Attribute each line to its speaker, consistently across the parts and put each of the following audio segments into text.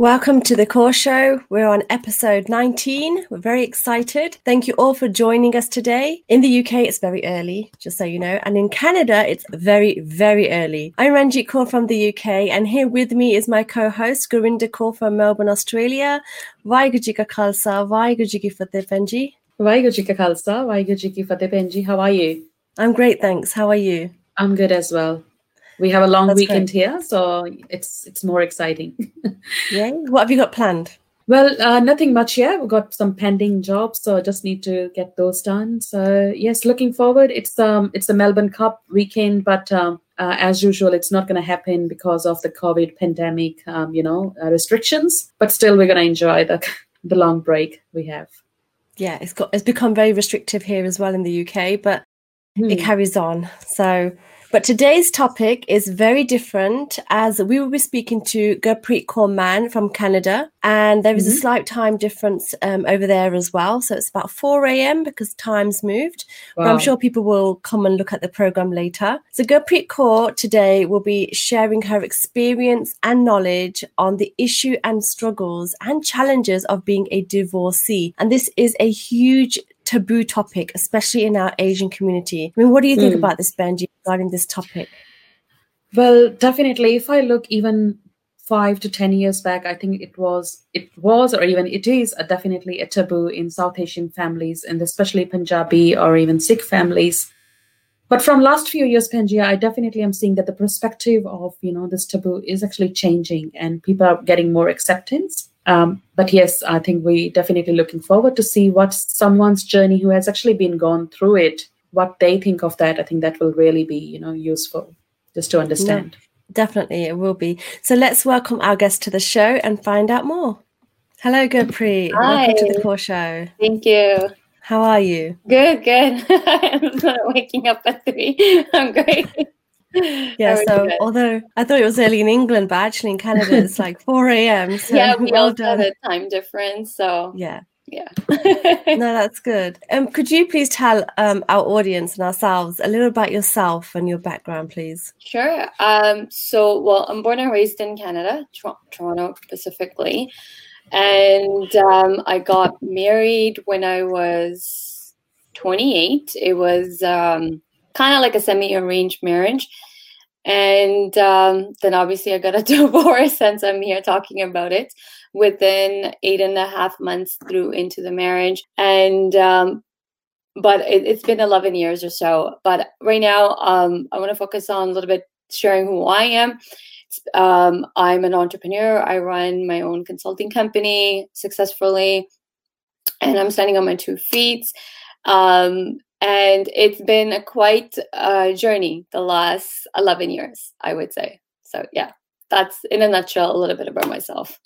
Speaker 1: Welcome to the Core Show. We're on episode 19. We're very excited. Thank you all for joining us today. In the UK, it's very early, just so you know. And in Canada, it's very, very early. I'm Ranjit Kaur from the UK, and here with me is my co host, Gurinder Kaur from Melbourne, Australia. Vaheguru Ji ka Khalsa, Vaheguru Ji ki Fateh Penji.
Speaker 2: Vaheguru Ji ka Khalsa, Vaheguru Ji ki Fateh Penji. How are you?
Speaker 1: I'm great, thanks. How are you?
Speaker 2: I'm good as well we have a long
Speaker 1: That's
Speaker 2: weekend
Speaker 1: great.
Speaker 2: here, so it's it's more exciting.
Speaker 1: Yay. What have you got planned?
Speaker 2: well, uh, nothing much yet. We've got some pending jobs, so I just need to get those done. So yes, looking forward. It's um it's the Melbourne Cup weekend, but um, uh, as usual, it's not going to happen because of the COVID pandemic, um, you know, uh, restrictions. But still, we're going to enjoy the the long break we have.
Speaker 1: Yeah, it's got it's become very restrictive here as well in the UK, but it
Speaker 2: Hmm.
Speaker 1: carries on. So, but today's topic is very different as we will be speaking to Gurpreet Kaur Mann from Canada, and there is a
Speaker 2: Mhm.
Speaker 1: slight time difference um, over there as well. So it's about 4 a.m. because time's moved. But I'm sure people will come and look at the program later. So Gurpreet Kaur today will be sharing her experience and knowledge on the issue and struggles and challenges of being a divorcee. And this is a huge taboo topic, especially in our Asian community. I mean, what do you think
Speaker 2: Mm.
Speaker 1: about this, Penji, regarding this topic?
Speaker 2: Well, definitely. If I look even five to ten years back, I think it was, it was, or even it is, a, definitely a taboo in South Asian families, and especially Punjabi or even Sikh families. But from last few years, Panjia, I definitely am seeing that the perspective of you know this taboo is actually changing, and people are getting more acceptance. Um, but yes, I think we definitely looking forward to see what someone's journey who has actually been gone through it, what they think of that. I think that will really be you know useful just to understand.
Speaker 1: Definitely, it will be. So let's welcome our guest to the show and find out more. Hello, Gurpreet. Welcome to the Core Show.
Speaker 3: Thank you.
Speaker 1: How are you?
Speaker 3: Good, good. I'm not waking up at three. I'm great.
Speaker 1: Yeah, so although I thought it was early in England, but actually in Canada it's like 4 a.m. So
Speaker 3: yeah, we
Speaker 1: well
Speaker 3: have
Speaker 1: done.
Speaker 3: a time difference, so
Speaker 1: Yeah,
Speaker 3: yeah.
Speaker 1: no, that's good. Um, could you please tell um, our audience and ourselves a little about yourself and your background, please?
Speaker 3: Sure. Um, so, well, I'm born and raised in Canada, Tor- Toronto specifically, and um, I got married when I was 28. It was um, kind of like a semi-arranged marriage, and um, then obviously I got a divorce, since I'm here talking about it. Within eight and a half months through into the marriage, and um, but it, it's been 11 years or so. But right now, um, I want to focus on a little bit sharing who I am. Um, I'm an entrepreneur. I run my own consulting company successfully, and I'm standing on my two feet. Um, and it's been a quite a journey the last 11 years, I would say. So, yeah, that's in a nutshell a little bit about myself.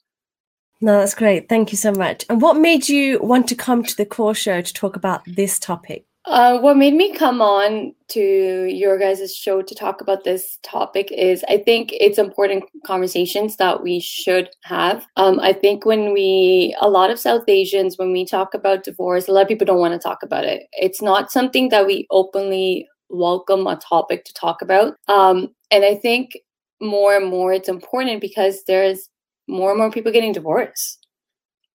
Speaker 1: No, that's great. Thank you so much. And what made you want to come to the Core Show to talk about this topic?
Speaker 3: Uh, what made me come on to your guys' show to talk about this topic is I think it's important conversations that we should have. Um, I think when we, a lot of South Asians, when we talk about divorce, a lot of people don't want to talk about it. It's not something that we openly welcome a topic to talk about. Um, and I think more and more it's important because there's more and more people getting divorced.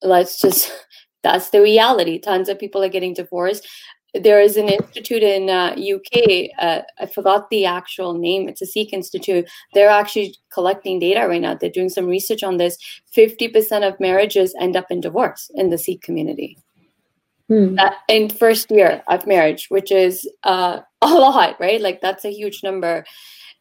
Speaker 3: Let's just, that's the reality. Tons of people are getting divorced there is an institute in uh, UK. Uh, I forgot the actual name. It's a Sikh institute. They're actually collecting data right now. They're doing some research on this. Fifty percent of marriages end up in divorce in the Sikh community
Speaker 2: Hmm.
Speaker 3: uh, in first year of marriage, which is uh, a lot, right? Like that's a huge number.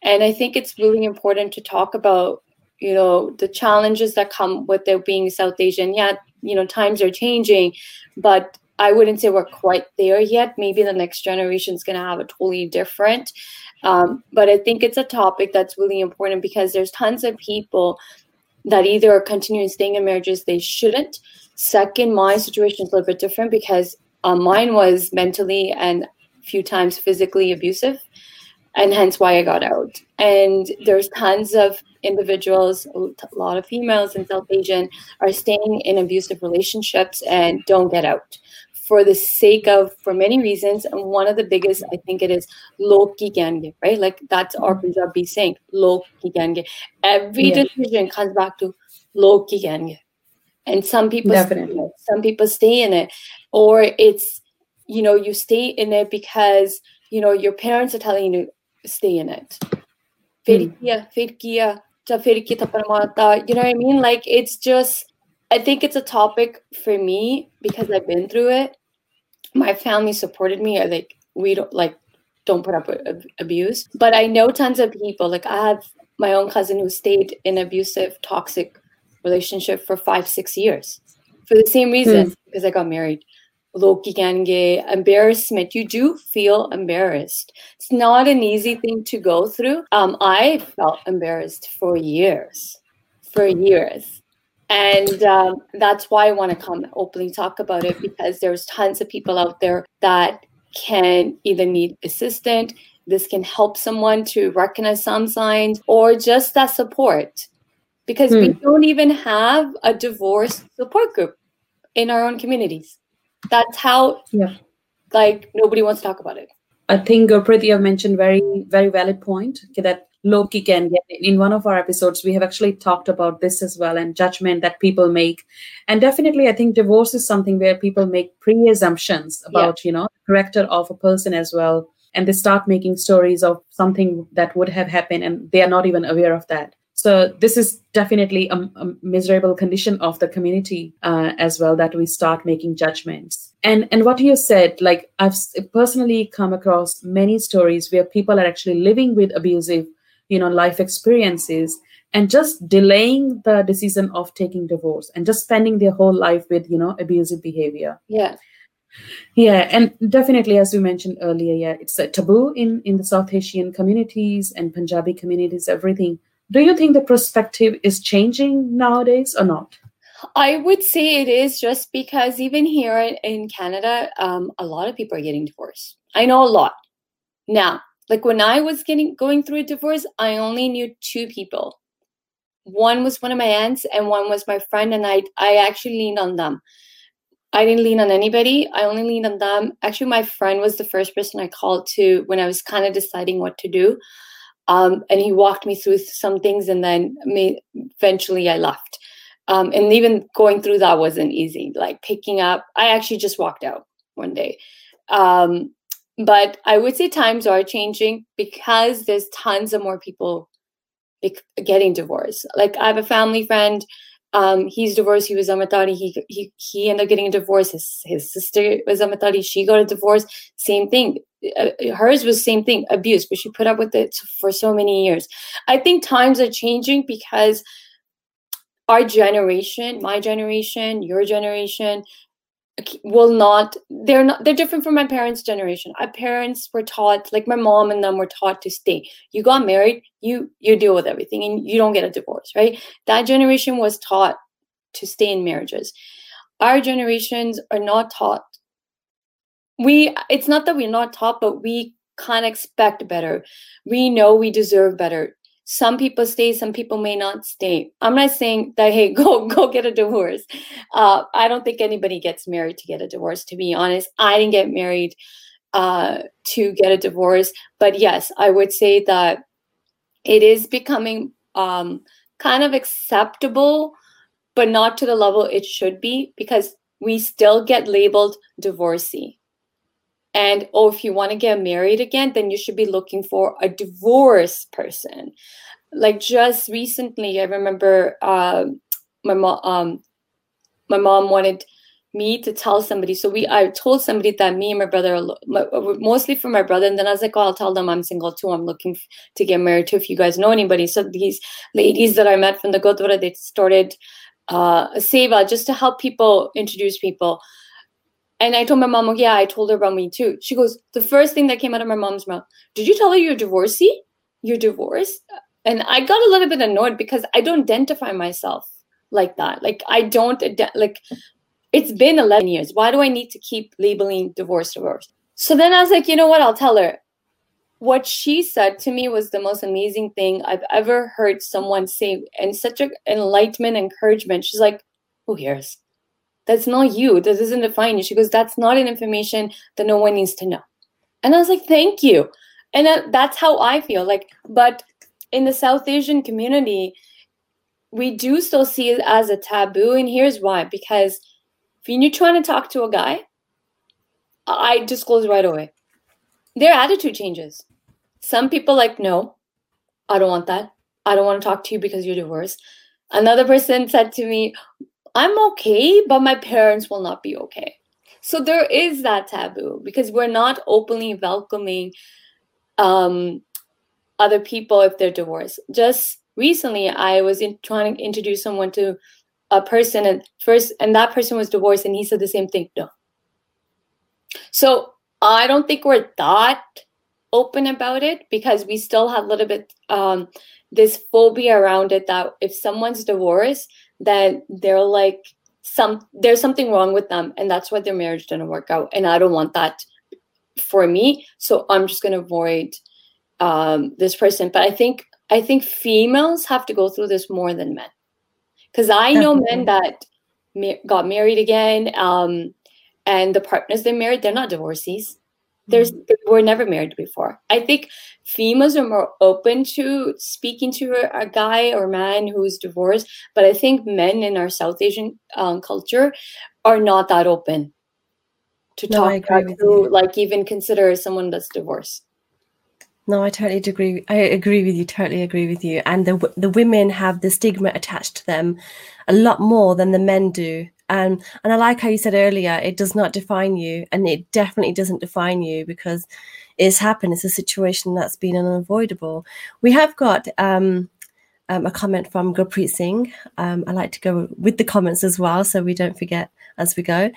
Speaker 3: And I think it's really important to talk about, you know, the challenges that come with there being South Asian. Yeah, you know, times are changing, but I wouldn't say we're quite there yet. Maybe the next generation is going to have a totally different. Um, but I think it's a topic that's really important because there's tons of people that either are continuing staying in marriages they shouldn't. Second, my situation is a little bit different because uh, mine was mentally and a few times physically abusive, and hence why I got out. And there's tons of individuals, a lot of females in South Asian, are staying in abusive relationships and don't get out for the sake of for many reasons and one of the biggest i think it is log ki kyange right? Like that's our mm-hmm. punjabi saying log ki kyange every
Speaker 2: yeah.
Speaker 3: decision comes back to log ki kyange and some people
Speaker 2: it,
Speaker 3: some people stay in it. Or it's you know you stay in it because you know your parents are telling you to stay in it. Mm. you know what i mean? Like it's just i think it's a topic for me because i've been through it my family supported me or like we don't like don't put up with abuse but I know tons of people like I have my own cousin who stayed in abusive toxic relationship for five six years for the same reason because I got married Loki gange, embarrassment. You do feel embarrassed. It's not an easy thing to go through. Um, I felt embarrassed for years, for years. And um, that's why I want to come openly talk about it because there's tons of people out there that can either need assistance, this can help someone to recognize some signs, or just that support. Because we don't even have a divorce support group in our own communities. That's how
Speaker 2: Yeah.
Speaker 3: like nobody wants to talk about it.
Speaker 2: I think Gurpreet, you have mentioned very, very valid point that Loki can get in one of our episodes. We have actually talked about this as well and judgment that people make. And definitely, I think divorce is something where people make pre-assumptions about, you know, the character of a person as well. And they start making stories of something that would have happened and they are not even aware of that. So this is definitely a, a miserable condition of the community uh, as well that we start making judgments. And and what you said, like I've personally come across many stories where people are actually living with abusive, you know, life experiences and just delaying the decision of taking divorce and just spending their whole life with you know abusive behavior
Speaker 3: Yeah.
Speaker 2: yeah and definitely as we mentioned earlier yeah it's a taboo in in the south asian communities and punjabi communities everything do you think the perspective is changing nowadays or not
Speaker 3: I would say it is just because even here in- Canada, um, a lot of people are getting divorced. I know a lot. Now, like when I was getting going through a divorce, I only knew two people. One was one of my aunts, and one was my friend, and I I actually leaned on them. I didn't lean on anybody. I only leaned on them. Actually, my friend was the first person I called to when I was kind of deciding what to do. Um, and he walked me through some things, and then me, eventually I left. Um, and even going through that wasn't easy. Like picking up, I actually just walked out one day. Um, but I would say times are changing because there's tons of more people getting divorced. Like I have a family friend. Um, he's divorced. He was Amritdhari. He he he ended up getting a divorce. His his sister was Amritdhari. She got a divorce. Same thing. Uh, hers was same thing, abuse, but she put up with it for so many years. I think times are changing because our generation, my generation, your generation, will not. They're not. They're different from my parents' generation. Our parents were taught, like my mom and them were taught to stay. You got married, you you deal with everything, and you don't get a divorce, right? That generation was taught to stay in marriages. Our generations are not taught. We. It's not that we're not taught, but we can't expect better. We know we deserve better some people stay some people may not stay. I'm not saying that hey go go get a divorce. Uh, i don't think anybody gets married to get a divorce to be honest. I didn't get married uh, to get a divorce. But yes i would say that it is becoming um, kind of acceptable but not to the level it should be because we still get labeled divorcee and oh if you want to get married again then you should be looking for a divorce person. Like just recently i remember uh, my mom um, my mom wanted me to tell somebody. So we i told somebody that me and my brother mostly for my brother and then i was like oh i'll tell them i'm single too. I'm looking f- to get married too if you guys know anybody. So these ladies that i met from the Gurdwara, they started uh, a seva just to help people introduce people and I told my mom, yeah, I told her about me too. She goes, the first thing that came out of my mom's mouth, did you tell her you're divorcee? You're divorced? And I got a little bit annoyed because I don't identify myself like that. Like, I don't, like, it's been 11 years. Why do I need to keep labeling divorce, divorce? So then I was like, you know what? I'll tell her. What she said to me was the most amazing thing I've ever heard someone say, and such an enlightenment, encouragement. She's like, who cares? That's not you. That doesn't define you. She goes, That's not an information that no one needs to know. And I was like, Thank you. And that, that's how I feel. Like, but in the South Asian community, we do still see it as a taboo. And here's why because when you're trying to talk to a guy, I disclose right away. Their attitude changes. Some people like, no, I don't want that. I don't want to talk to you because you're divorced. Another person said to me, I'm okay, but my parents will not be okay. So there is that taboo because we're not openly welcoming um, other people if they're divorced. Just recently, I was in, trying to introduce someone to a person, and first, and that person was divorced, and he said the same thing. No. So I don't think we're that open about it because we still have a little bit um, this phobia around it that if someone's divorced, then they're like some there's something wrong with them, and that's why their marriage didn't work out. And I don't want that for me, so I'm just gonna avoid um, this person. But I think I think females have to go through this more than men, because I know men that ma- got married again, um, and the partners they married, they're not divorcees. There's mm-hmm. they were never married before. I think females are more open to speaking to a, a guy or man who's divorced, but I think men in our South Asian um, culture are not that open to no, talk to, like even consider someone that's divorced.
Speaker 1: No, I totally agree. I agree with you. Totally agree with you. And the the women have the stigma attached to them a lot more than the men do. And and I like how you said earlier, it does not define you, and it definitely doesn't define you because it's happened. It's a situation that's been unavoidable. We have got um, um, a comment from Gurpreet Singh. Um, I like to go with the comments as well, so we don't forget as we go.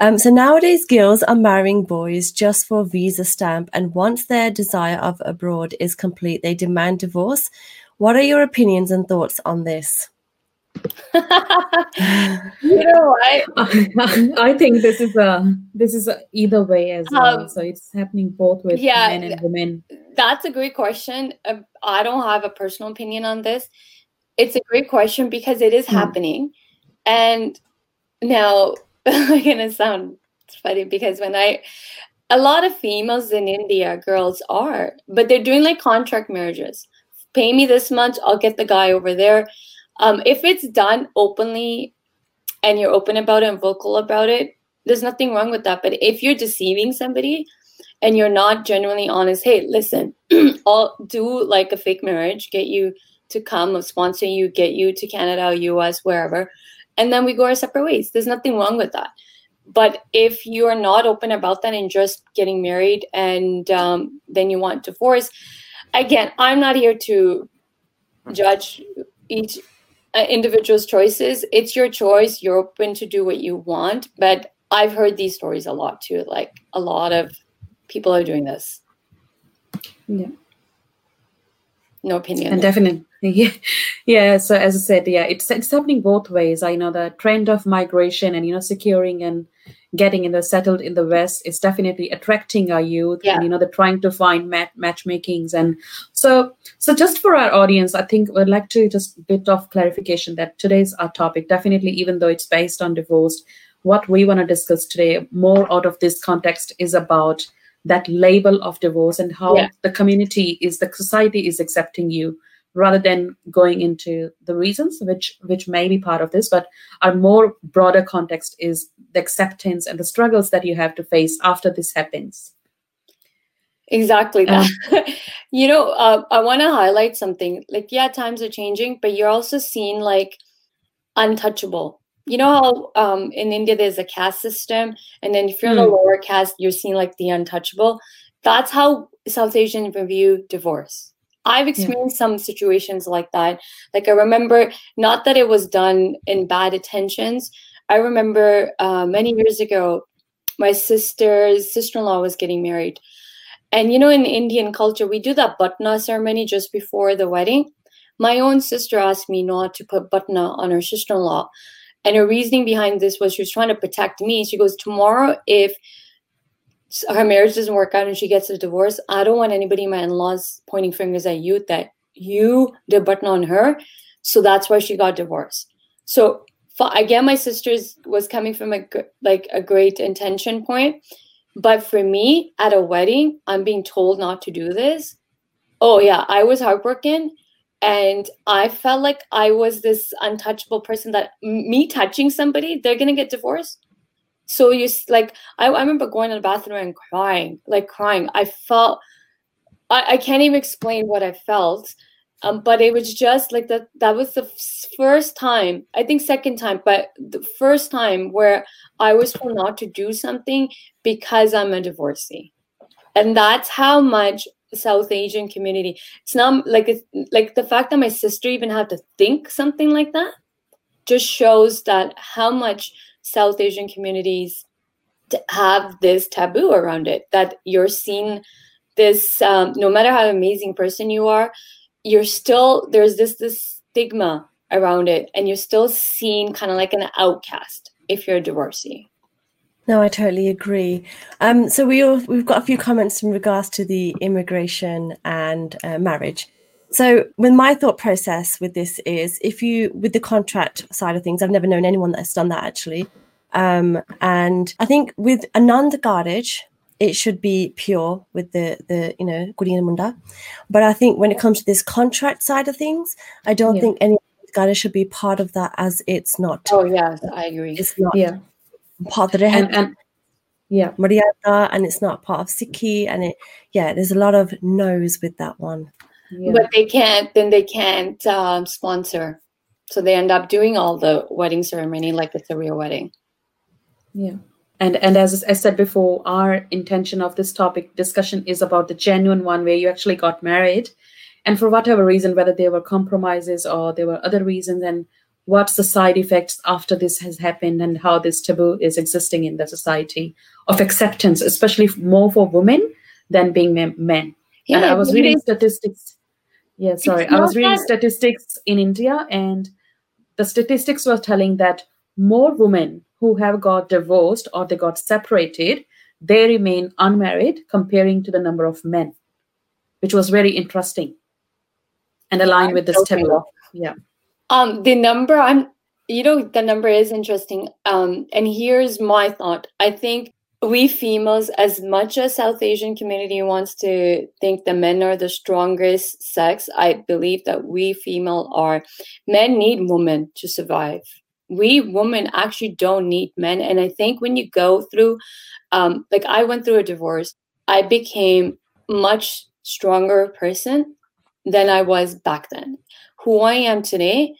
Speaker 1: Um, so nowadays, girls are marrying boys just for visa stamp, and once their desire of abroad is complete, they demand divorce. What are your opinions and thoughts on this?
Speaker 2: you know, I I think this is a this is a either way as well. Um, so it's happening both with yeah, men and women.
Speaker 3: That's a great question. Uh, I don't have a personal opinion on this. It's a great question because it is mm. happening, and now I'm gonna sound funny because when I a lot of females in India, girls are, but they're doing like contract marriages. Pay me this much, I'll get the guy over there um, if it's done openly and you're open about it and vocal about it, there's nothing wrong with that. But if you're deceiving somebody and you're not genuinely honest, hey, listen, I'll do like a fake marriage, get you to come, sponsor you, get you to Canada, US, wherever, and then we go our separate ways. There's nothing wrong with that. But if you are not open about that and just getting married and um, then you want divorce, again, I'm not here to judge each uh, individual's choices. It's your choice. You're open to do what you want. But I've heard these stories a lot too. Like a lot of people are doing this.
Speaker 2: Yeah.
Speaker 3: No opinion.
Speaker 2: And definitely. Yeah. yeah. So as I said, yeah, it's it's happening both ways. I know the trend of migration and you know securing and getting in the settled in the west is definitely attracting our youth yeah. and you know they're trying to find mat- matchmakings and so so just for our audience i think we'd like to just bit of clarification that today's our topic definitely even though it's based on divorce what we want to discuss today more out of this context is about that label of divorce and how yeah. the community is the society is accepting you rather than going into the reasons which which may be part of this but our more broader context is the acceptance and the struggles that you have to face after this happens.
Speaker 3: Exactly. That um, you know uh, i want to highlight something. Like yeah times are changing but you're also seen like untouchable. You know how um, in india there's a caste system and then if you're in the hmm. lower caste you're seen like the untouchable? That's how south asian view divorce I've experienced yeah. some situations like that. Like I remember, not that it was done in bad intentions. I remember uh, many years ago, my sister's sister-in-law was getting married, and you know, in Indian culture, we do that batna ceremony just before the wedding. My own sister asked me not to put batna on her sister-in-law, and her reasoning behind this was she was trying to protect me. She goes, "Tomorrow, if her marriage doesn't work out and she gets a divorce, I don't want anybody in my in-laws pointing fingers at you that you did batna on her. So that's why she got divorced. So again, my sister's was coming from a like a great intention point, but for me at a wedding, I'm being told not to do this. Oh yeah, I was heartbroken. and I felt like I was this untouchable person that me touching somebody, they're gonna get divorced. So you like, I, I remember going to the bathroom and crying, like crying. I felt, I, I can't even explain what I felt, um, but it was just like that. That was the first time, I think second time, but the first time where I was told not to do something because I'm a divorcee, and that's how much South Asian community. It's not like it's like the fact that my sister even had to think something like that just shows that how much South Asian communities have this taboo around it. That you're seen this um, no matter how amazing person you are, you're still there's this this stigma around it, and you're still seen kind of like an outcast if you're a divorcee.
Speaker 1: No, I totally agree. Um, so we all, we've got a few comments in regards to the immigration and uh, marriage. So, with my thought process with this is, if you with the contract side of things, I've never known anyone that's done that actually. Um, and I think with Anand marriage, it should be pure with the the you know Gurina Munda. But I think when it comes to this contract side of things, I don't yeah. think any Gada should be part of that as it's not.
Speaker 3: Oh yes, I agree.
Speaker 1: It's not.
Speaker 2: Yeah
Speaker 1: padre
Speaker 2: and, and yeah
Speaker 1: Maryada and it's not part of Sikhi and it yeah there's a lot of no's with that one
Speaker 3: yeah. but they can't then they can't um, sponsor. So they end up doing all the wedding ceremony like it's a real wedding.
Speaker 2: Yeah. And and as I said before, our intention of this topic discussion is about the genuine one where you actually got married, and for whatever reason, whether there were compromises or there were other reasons, and what's the side effects after this has happened and how this taboo is existing in the society of acceptance especially more for women than being men. Yeah, and i was reading statistics yeah sorry i was reading that... statistics in india and the statistics were telling that more women who have got divorced or they got separated they remain unmarried comparing to the number of men which was very interesting and aligned with this taboo yeah
Speaker 3: um, the number I'm, you know, the number is interesting. Um, and here's my thought. I think we females, as much as South Asian community wants to think the men are the strongest sex, I believe that we female are. Men need women to survive. We women actually don't need men. And I think when you go through, um, like I went through a divorce, I became much stronger person than I was back then who I am today,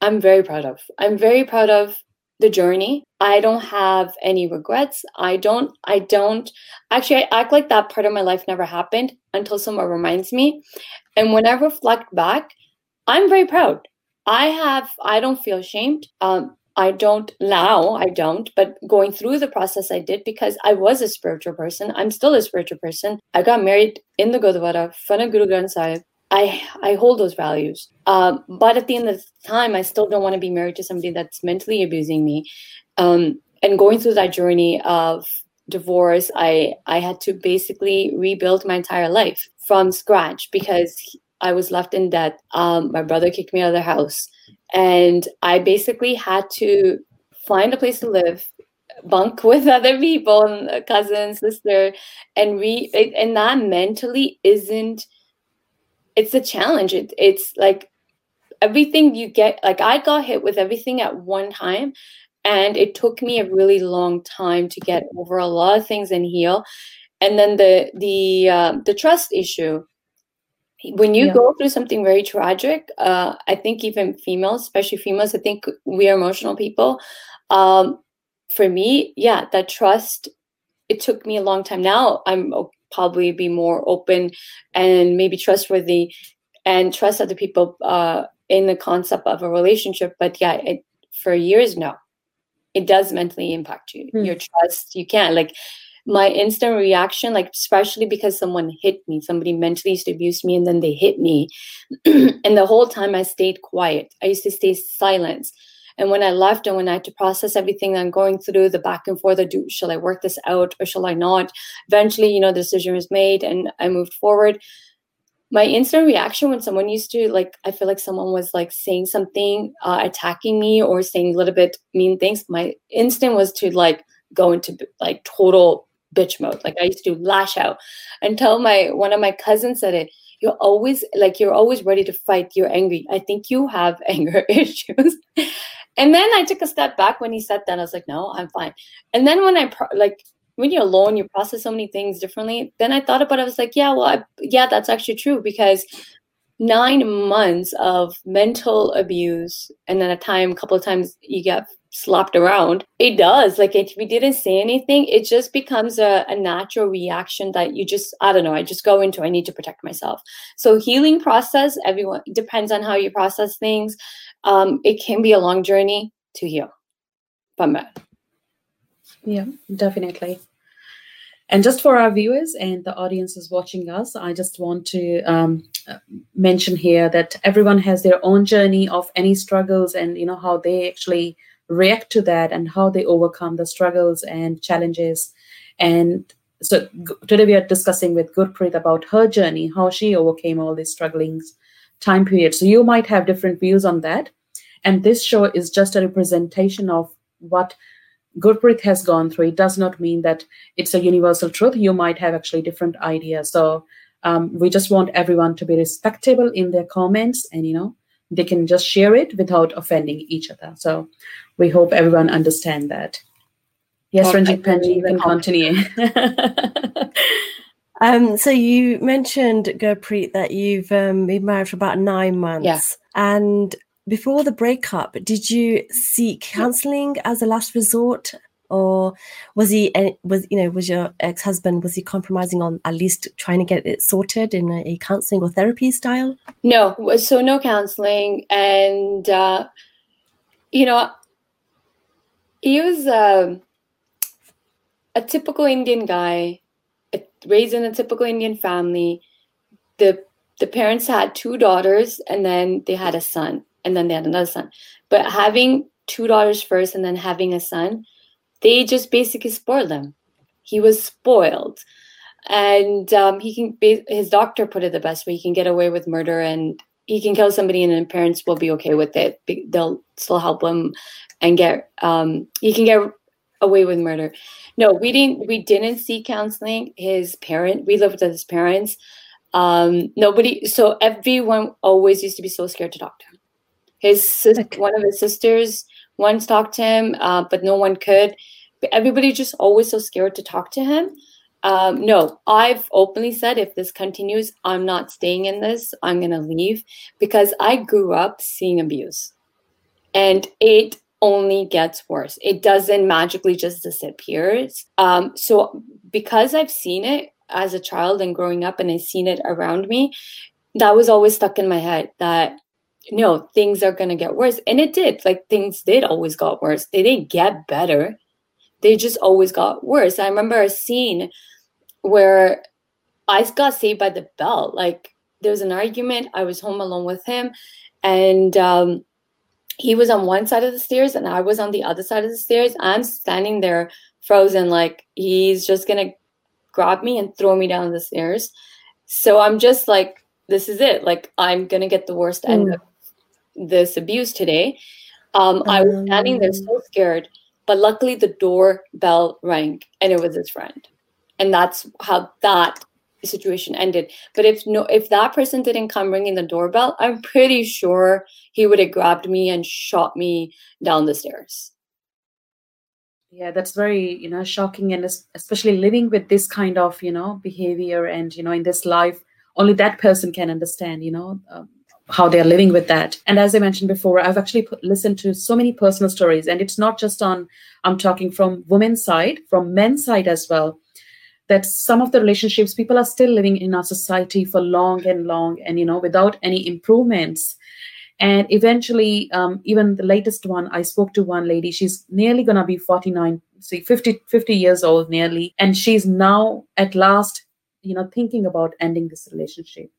Speaker 3: I'm very proud of. I'm very proud of the journey. I don't have any regrets. I don't, I don't actually, I act like that part of my life never happened until someone reminds me. And when I reflect back, I'm very proud. I have, I don't feel ashamed. Um, I don't now, I don't, but going through the process I did because I was a spiritual person. I'm still a spiritual person. I got married in the Gurdwara, front Guru Granth Sahib. I I hold those values. Um, but at the end of the time, I still don't want to be married to somebody that's mentally abusing me. Um, and going through that journey of divorce, I I had to basically rebuild my entire life from scratch because I was left in debt. Um, my brother kicked me out of the house, and I basically had to find a place to live, bunk with other people, and cousins, sister, and re and that mentally isn't it's a challenge. It, it's like everything you get, like I got hit with everything at one time. And it took me a really long time to get over a lot of things and heal. And then the the uh, the trust issue. When you yeah. go through something very tragic, uh, I think even females, especially females, I think we are emotional people. Um, for me, yeah, that trust. It took me a long time. Now I'm probably be more open and maybe trustworthy and trust other people uh, in the concept of a relationship. But yeah, it, for years, no, it does mentally impact you. Mm. Your trust, you can't like my instant reaction, like especially because someone hit me, somebody mentally used to abuse me, and then they hit me, and the whole time I stayed quiet. I used to stay silent and when I left and when I had to process everything I'm going through, the back and forth, I do shall I work this out or shall I not? Eventually, you know, the decision was made and I moved forward. My instant reaction when someone used to like, I feel like someone was like saying something, uh, attacking me or saying a little bit mean things. My instinct was to like go into like total bitch mode. Like I used to lash out until my one of my cousins said it you're always like you're always ready to fight you're angry i think you have anger issues and then i took a step back when he said that i was like no i'm fine. And then when i pro- like when you're alone you process so many things differently then i thought about it i was like yeah well I, yeah that's actually true because nine months of mental abuse and then a time a couple of times you get slapped around it does like if we didn't say anything it just becomes a, a natural reaction that you just i don't know i just go into i need to protect myself. So healing process everyone depends on how you process things um, it can be a long journey to heal from
Speaker 2: yeah definitely. And just for our viewers and the audiences watching us, I just want to um, mention here that everyone has their own journey of any struggles and you know how they actually react to that and how they overcome the struggles and challenges. And so today we are discussing with Gurpreet about her journey, how she overcame all these strugglings time period. So you might have different views on that. And this show is just a representation of what Gurpreet has gone through. It does not mean that it's a universal truth. You might have actually different ideas. So um, we just want everyone to be respectable in their comments and you know they can just share it without offending each other. So we hope everyone understand that. Yes, Ranjit Penji, you can continue.
Speaker 1: um, so you mentioned, Gurpreet, that you've um, been married for about nine months.
Speaker 3: Yeah.
Speaker 1: And before the breakup, did you seek counseling as a last resort? Or was he was you know was your ex husband was he compromising on at least trying to get it sorted in a, a counseling or therapy style?
Speaker 3: No, so no counseling, and uh, you know he was um, a typical Indian guy, raised in a typical Indian family. The the parents had two daughters, and then they had a son, and then they had another son. But having two daughters first, and then having a son, they just basically spoiled him. He was spoiled, and um, he can. His doctor put it the best way: he can get away with murder, and he can kill somebody, and the parents will be okay with it. They'll still help him and get um he can get away with murder. No, we didn't we didn't see counseling. His parent we lived with his parents. Um nobody so everyone always used to be so scared to talk to him. His sister, okay. one of his sisters once talked to him, uh, but no one could. But everybody just always so scared to talk to him. Um, no, I've openly said if this continues, I'm not staying in this. I'm gonna leave because I grew up seeing abuse, and it only gets worse. It doesn't magically just disappear. Um, so because I've seen it as a child and growing up and I've seen it around me, that was always stuck in my head that no, things are gonna get worse. And it did. Like things did always got worse. They didn't get better. They just always got worse. I remember a scene where I got saved by the bell. Like there was an argument. I was home alone with him, and um, he was on one side of the stairs and I was on the other side of the stairs. I'm standing there frozen, like he's just gonna grab me and throw me down the stairs. So I'm just like, this is it. Like I'm gonna get the worst mm. end of this abuse today. Um, I was standing there so scared, but luckily the doorbell rang and it was his friend. And that's how that situation ended. But if no, if that person didn't come ringing the doorbell, I'm pretty sure he would have grabbed me and shot me down the stairs.
Speaker 2: Yeah, that's very you know shocking, and especially living with this kind of you know behavior and you know in this life, only that person can understand. You know. Um, how they're living with that. And as I mentioned before, I've actually put, listened to so many personal stories, and it's not just on, I'm talking from women's side, from men's side as well that some of the relationships people are still living in our society for long and long and you know without any improvements. And eventually um, even the latest one i spoke to one lady. She's nearly going to be 49 see 50 50 years old nearly. And she's now at last you know thinking about ending this relationship.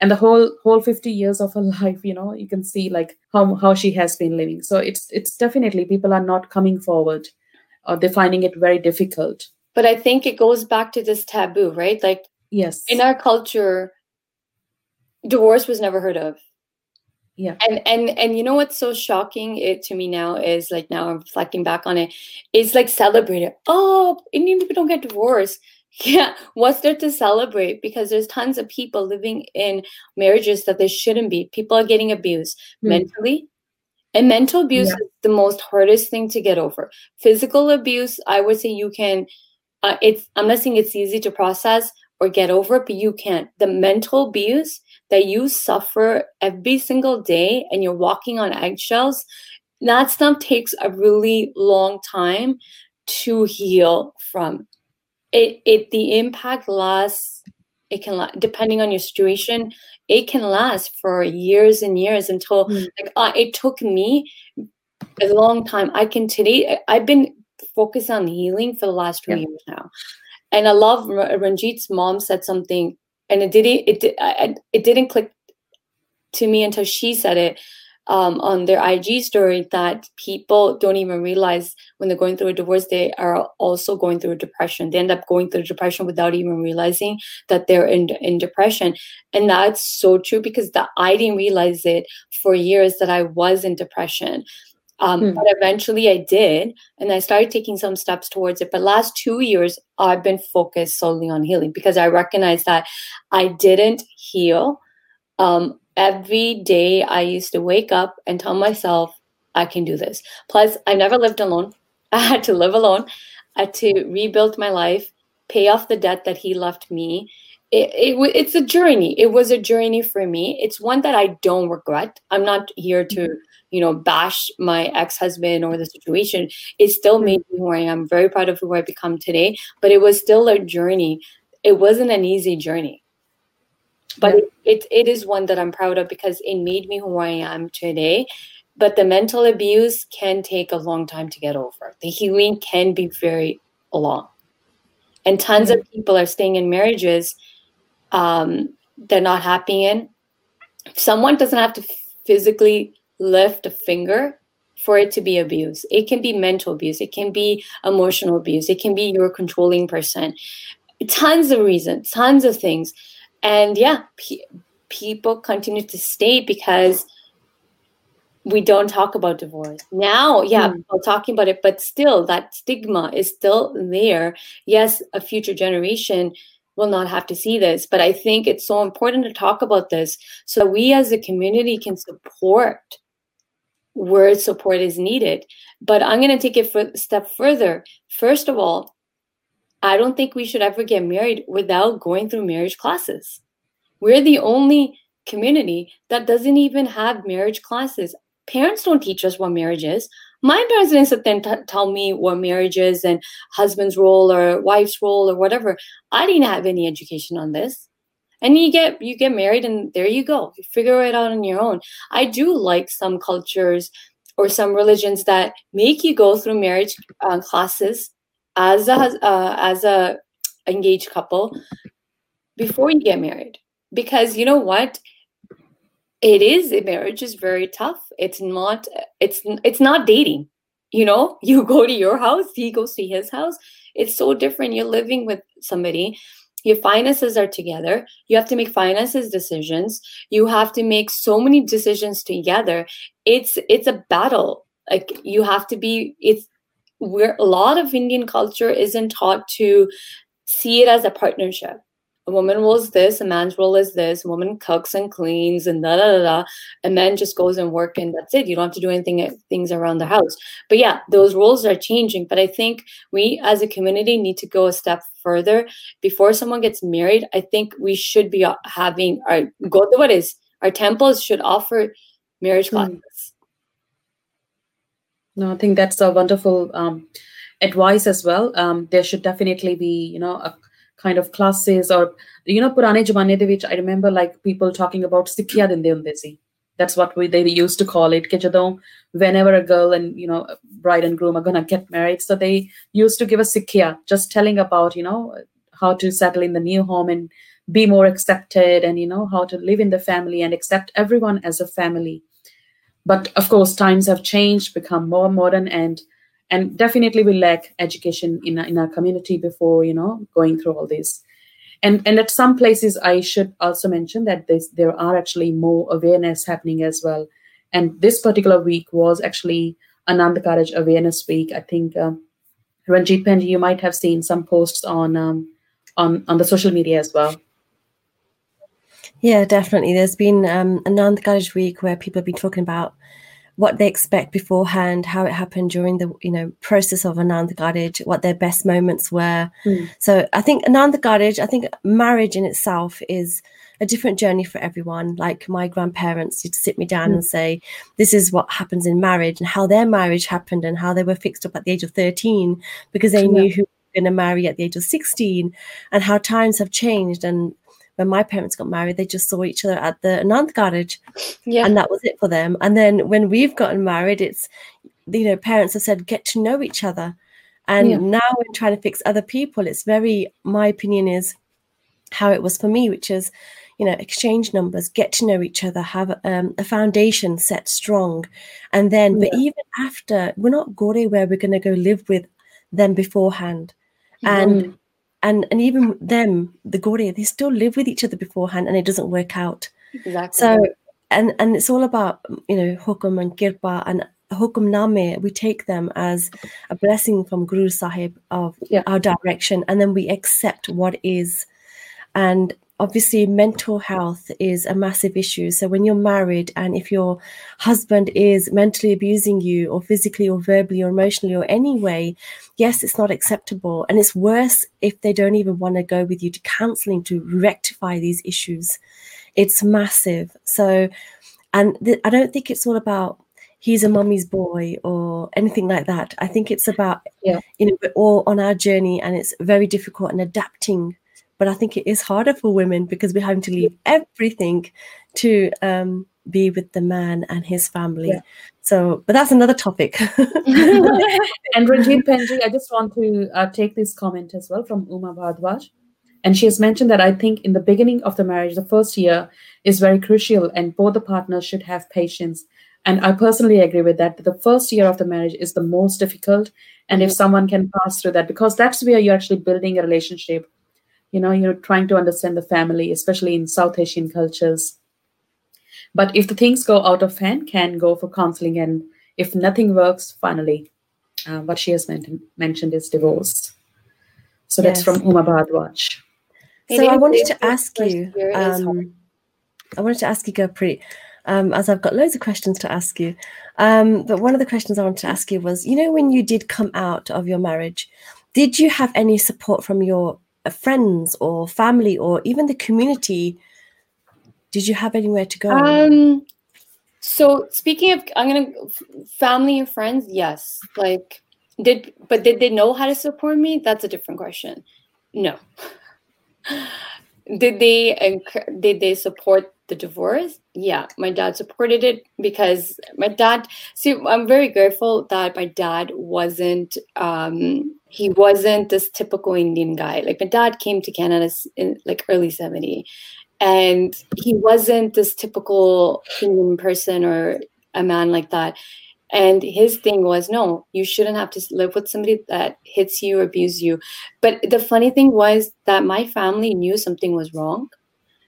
Speaker 2: And the whole whole 50 years of her life you know you can see like how how she has been living. So it's it's definitely people are not coming forward or they're finding it very difficult
Speaker 3: but i think it goes back to this taboo right? Like
Speaker 2: yes.
Speaker 3: in our culture divorce was never heard of.
Speaker 2: Yeah.
Speaker 3: And and and you know what's so shocking it to me now is like now i'm reflecting back on it it's like celebrated oh indian people don't get divorced. Yeah what's there to celebrate? Because there's tons of people living in marriages that they shouldn't be. People are getting abused mm. mentally. And mental abuse yeah. is the most hardest thing to get over. Physical abuse i would say you can uh, it's i'm not saying it's easy to process or get over it, but you can't. The mental abuse that you suffer every single day and you're walking on eggshells that stuff takes a really long time to heal from. It it the impact lasts it can last depending on your situation it can last for years and years until mm. like uh, it took me a long time. I can today i've been focused on healing for the last two yeah. years now and i love ranjit's mom said something and it didn't it, it, it didn't click to me until she said it um, on their IG story that people don't even realize when they're going through a divorce, they are also going through a depression. They end up going through depression without even realizing that they're in, in depression. And that's so true because the, I didn't realize it for years that I was in depression. Um, hmm. But eventually I did, and I started taking some steps towards it. But last two years, I've been focused solely on healing because I recognize that I didn't heal. Um, every day I used to wake up and tell myself, I can do this. Plus, I never lived alone. I had to live alone. I had to rebuild my life, pay off the debt that he left me. It, it, it's a journey. It was a journey for me. It's one that I don't regret. I'm not here to, you know, bash my ex-husband or the situation. It still made me who I am. I'm very proud of who I become today. But it was still a journey. It wasn't an easy journey but yeah. it, it, is one that i'm proud of because it made me who i am today but the mental abuse can take a long time to get over the healing can be very long and tons mm-hmm. of people are staying in marriages um, they're not happy in someone doesn't have to physically lift a finger for it to be abuse it can be mental abuse. It can be emotional abuse. It can be your controlling person. Tons of reasons tons of things. And yeah pe- people continue to stay because we don't talk about divorce. Now yeah mm. people talking about it but still that stigma is still there. Yes a future generation will not have to see this but i think it's so important to talk about this so that we as a community can support where support is needed but i'm going to take it a step further first of all I don't think we should ever get married without going through marriage classes. We're the only community that doesn't even have marriage classes. Parents don't teach us what marriage is. My parents didn't sit there and t- tell me what marriage is and husband's role or wife's role or whatever. I didn't have any education on this. And you get you get married and there you go. You figure it out on your own. I do like some cultures or some religions that make you go through marriage uh, classes as a uh, as a engaged couple before you get married. Because you know what? It is a marriage is very tough. It's not it's it's not dating. You know you go to your house he goes to his house. It's so different. You're living with somebody your finances are together. You have to make finances decisions. You have to make so many decisions together. It's it's a battle. Like you have to be it's where a lot of Indian culture isn't taught to see it as a partnership. A woman role is this, a man's role is this. A woman cooks and cleans and da da da da. A man just goes and work and that's it. You don't have to do anything things around the house. But yeah, those roles are changing. But I think we as a community need to go a step further. Before someone gets married, I think we should be having our go to what is our temples should offer marriage hmm. classes.
Speaker 2: No, I think that's a wonderful um, advice as well. Um, there should definitely be, you know, a kind of classes or, you know, purane jamane de I remember like people talking about sikhiya dinde hunde si. That's what we they used to call it. whenever a girl and you know bride and groom are gonna get married, so they used to give a sikhiya, just telling about you know how to settle in the new home and be more accepted, and you know how to live in the family and accept everyone as a family but of course times have changed become more modern and and definitely we lack education in, in our community before you know going through all this and and at some places i should also mention that this, there are actually more awareness happening as well and this particular week was actually anand karaj awareness week i think um, ranjit Penji, you might have seen some posts on um, on on the social media as well.
Speaker 1: Yeah, definitely. There's been um, a Anand week where people have been talking about what they expect beforehand, how it happened during the you know process of Anand Karaj, what their best moments were. Mm. So I think Anand Karaj, I think marriage in itself is a different journey for everyone. Like my grandparents used to sit me down mm. and say, "This is what happens in marriage and how their marriage happened and how they were fixed up at the age of 13 because they yeah. knew who were going to marry at the age of 16 and how times have changed and when my parents got married, they just saw each other at the Anand Karaj. Yeah. And that was it for them. And then when we've gotten married, it's, you know, parents have said, get to know each other. And yeah. now when trying to fix other people, it's very, my opinion is how it was for me, which is, you know, exchange numbers, get to know each other, have um, a foundation set strong. And then, yeah. but even after, we're not gore where we're going to go live with them beforehand. And mm and and even them, the Gaudiya, they still live with each other beforehand, and it doesn't work out.
Speaker 3: Exactly.
Speaker 1: So and and it's all about you know hukum and kirpa and hukum name. We take them as a blessing from Guru Sahib of yeah. our direction, and then we accept what is. And obviously mental health is a massive issue. So when you're married and if your husband is mentally abusing you or physically or verbally or emotionally or any way yes it's not acceptable. And it's worse if they don't even want to go with you to counseling to rectify these issues. It's massive. So and th- i don't think it's all about he's a mummy's boy or anything like that. I think it's about yeah. you know we're all on our journey and it's very difficult and adapting but I think it is harder for women because we're having to leave everything to um, be with the man and his family. Yeah. So, but that's another topic.
Speaker 2: and Ranjit Penji, I just want to uh, take this comment as well from Uma Bhardwaj. And she has mentioned that I think in the beginning of the marriage, the first year is very crucial, and both the partners should have patience. And I personally agree with that. The first year of the marriage is the most difficult. And if someone can pass through that, because that's where you're actually building a relationship you know you're trying to understand the family especially in south asian cultures but if the things go out of hand can go for counseling and if nothing works finally uh, what she has mentioned, mentioned is divorce so yes. that's from uma bhardwaj
Speaker 1: so i wanted to ask you um, i wanted to ask you gurpreet um, as I've got loads of questions to ask you. Um, but one of the questions I wanted to ask you was, you know, when you did come out of your marriage, did you have any support from your friends or family or even the community did you have anywhere to go?
Speaker 3: Um so speaking of i'm gonna family and friends yes like did but did they know how to support me? That's a different question. No. Did they did they support the divorce? Yeah my dad supported it because my dad see i'm very grateful that my dad wasn't um he wasn't this typical indian guy. Like my dad came to canada in like early 70 and he wasn't this typical indian person or a man like that. And his thing was, no, you shouldn't have to live with somebody that hits you or abuses you. But the funny thing was that my family knew something was wrong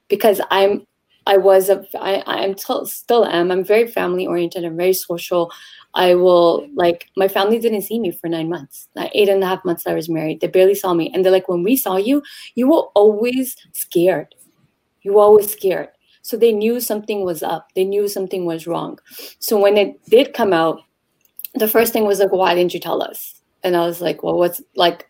Speaker 3: because I'm, I was a, I, I'm t- still am. I'm very family oriented. I'm very social. I will like my family didn't see me for nine months, like eight and a half months I was married. They barely saw me, and they're like, when we saw you, you were always scared. You were always scared. So they knew something was up. They knew something was wrong. So when it did come out, the first thing was like, why didn't you tell us? And I was like, well, what's like,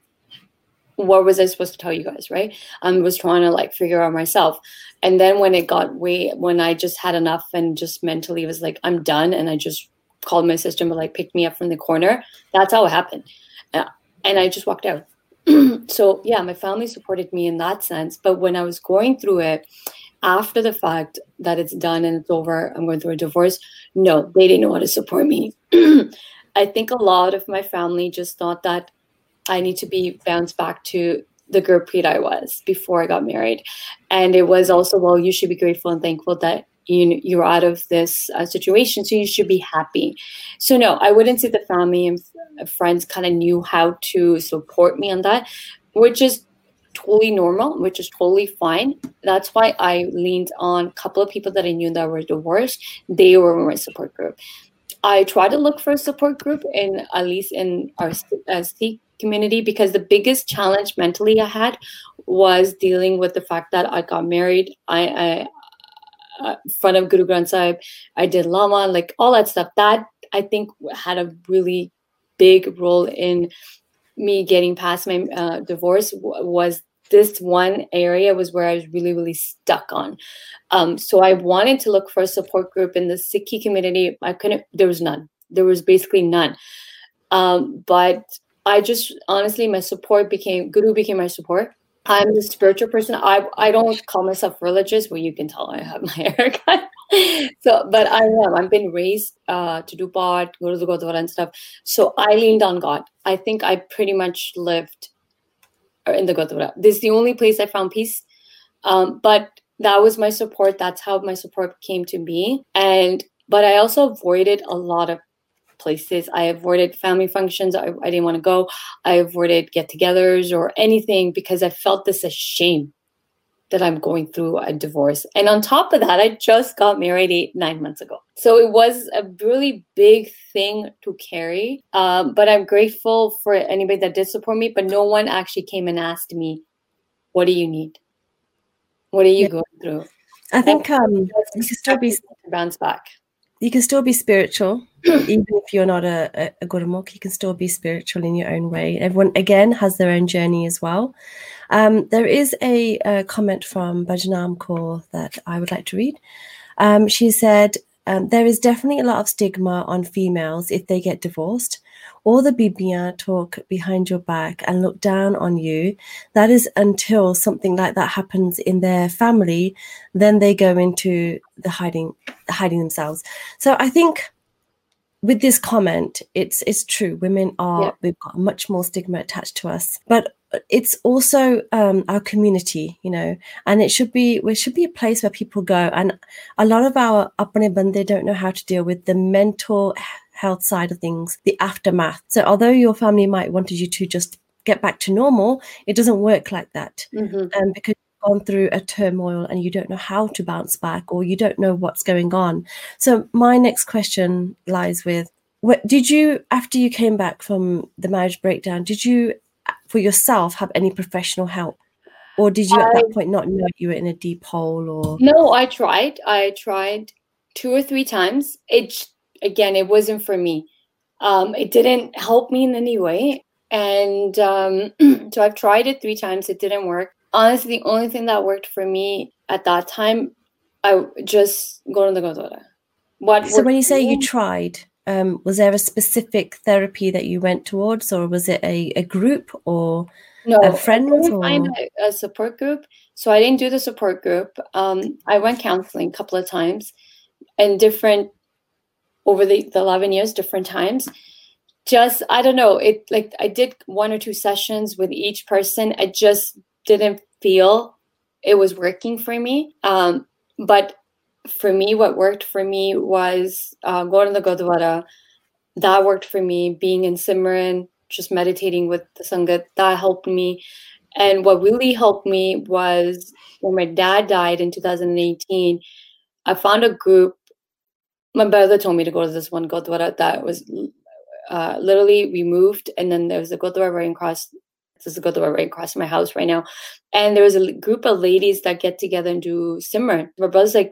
Speaker 3: what was I supposed to tell you guys? Right. I was trying to like figure out myself. And then when it got way, when I just had enough and just mentally was like, I'm done. And I just called my sister and like picked me up from the corner. That's how it happened. Uh, and I just walked out. so yeah, my family supported me in that sense. But when I was going through it, after the fact that it's done and it's over, I'm going through a divorce. No, they didn't know how to support me. I think a lot of my family just thought that I need to be bounced back to the Gurpreet I was before I got married. And it was also, well, you should be grateful and thankful that you, you're out of this uh, situation, so you should be happy. So, no, I wouldn't say the family and f- friends kind of knew how to support me on that, which is totally normal, which is totally fine. That's why I leaned on a couple of people that I knew that were divorced. They were my support group. I tried to look for a support group in at least in our uh, Sikh community because the biggest challenge mentally I had was dealing with the fact that I got married. I, I uh, front of Guru Granth Sahib, I did Lama, like all that stuff. That I think had a really big role in me getting past my uh, divorce. W- was this one area was where I was really, really stuck on. Um, so I wanted to look for a support group in the Sikhi community. I couldn't. There was none. There was basically none. Um, but I just honestly, my support became Guru became my support. I'm the spiritual person. I I don't call myself religious. Well, you can tell I have my haircut. so, but I am. I've been raised uh, to do paath, go to the Gurdwara and stuff. So I leaned on God. I think I pretty much lived in the Gurdwara. This is the only place I found peace. Um, but that was my support. That's how my support came to be. And but I also avoided a lot of places. I avoided family functions. I, I didn't want to go. I avoided get-togethers or anything because I felt this a shame that I'm going through a divorce. And on top of that, I just got married eight, nine months ago. So it was a really big thing to carry. Um, but I'm grateful for anybody that did support me, but no one actually came and asked me, what do you need? What are you yeah. going through?
Speaker 1: I think um, still be
Speaker 3: bounce back.
Speaker 1: You can still be spiritual, even if you're not a, a, Gurmukh. You can still be spiritual in your own way. Everyone again has their own journey as well. Um, there is a, a, comment from Bajnam Kaur that I would like to read. Um, she said, um, There is definitely a lot of stigma on females if they get divorced. All the bibiyan talk behind your back and look down on you. That is until something like that happens in their family, then they go into the hiding, hiding themselves. So I think with this comment, it's it's true. Women are yeah. we've got much more stigma attached to us, but it's also um, our community, you know, and it should be we should be a place where people go. And a lot of our apne bande don't know how to deal with the mental health side of things, the aftermath. So although your family might wanted you to just get back to normal, it doesn't work like that, mm-hmm. um, because gone through a turmoil and you don't know how to bounce back or you don't know what's going on. So my next question lies with what did you after you came back from the marriage breakdown did you for yourself have any professional help or did you at that point not know you were in a deep hole or
Speaker 3: no i tried i tried two or three times it again it wasn't for me um, it didn't help me in any way and um, so i've tried it three times it didn't work honestly the only thing that worked for me at that time i just go to the Gurdwara.
Speaker 1: what so when you say you tried um, was there a specific therapy that you went towards, or was it a, a group or
Speaker 3: no
Speaker 1: a friend?
Speaker 3: I or... find a, a, support group, so I didn't do the support group. Um, I went counseling a couple of times, and different over the, the eleven years, different times. Just I don't know. It like I did one or two sessions with each person. I just didn't feel it was working for me. Um, but for me, what worked for me was uh, going to the Gurdwara. That worked for me. Being in Simran, just meditating with the Sangat, that helped me. And what really helped me was when my dad died in 2018, I found a group. My brother told me to go to this one Gurdwara that was uh, literally we moved, and then there was a Gurdwara right across. This is a Gurdwara right across my house right now, and there was a group of ladies that get together and do Simran. My brother's like,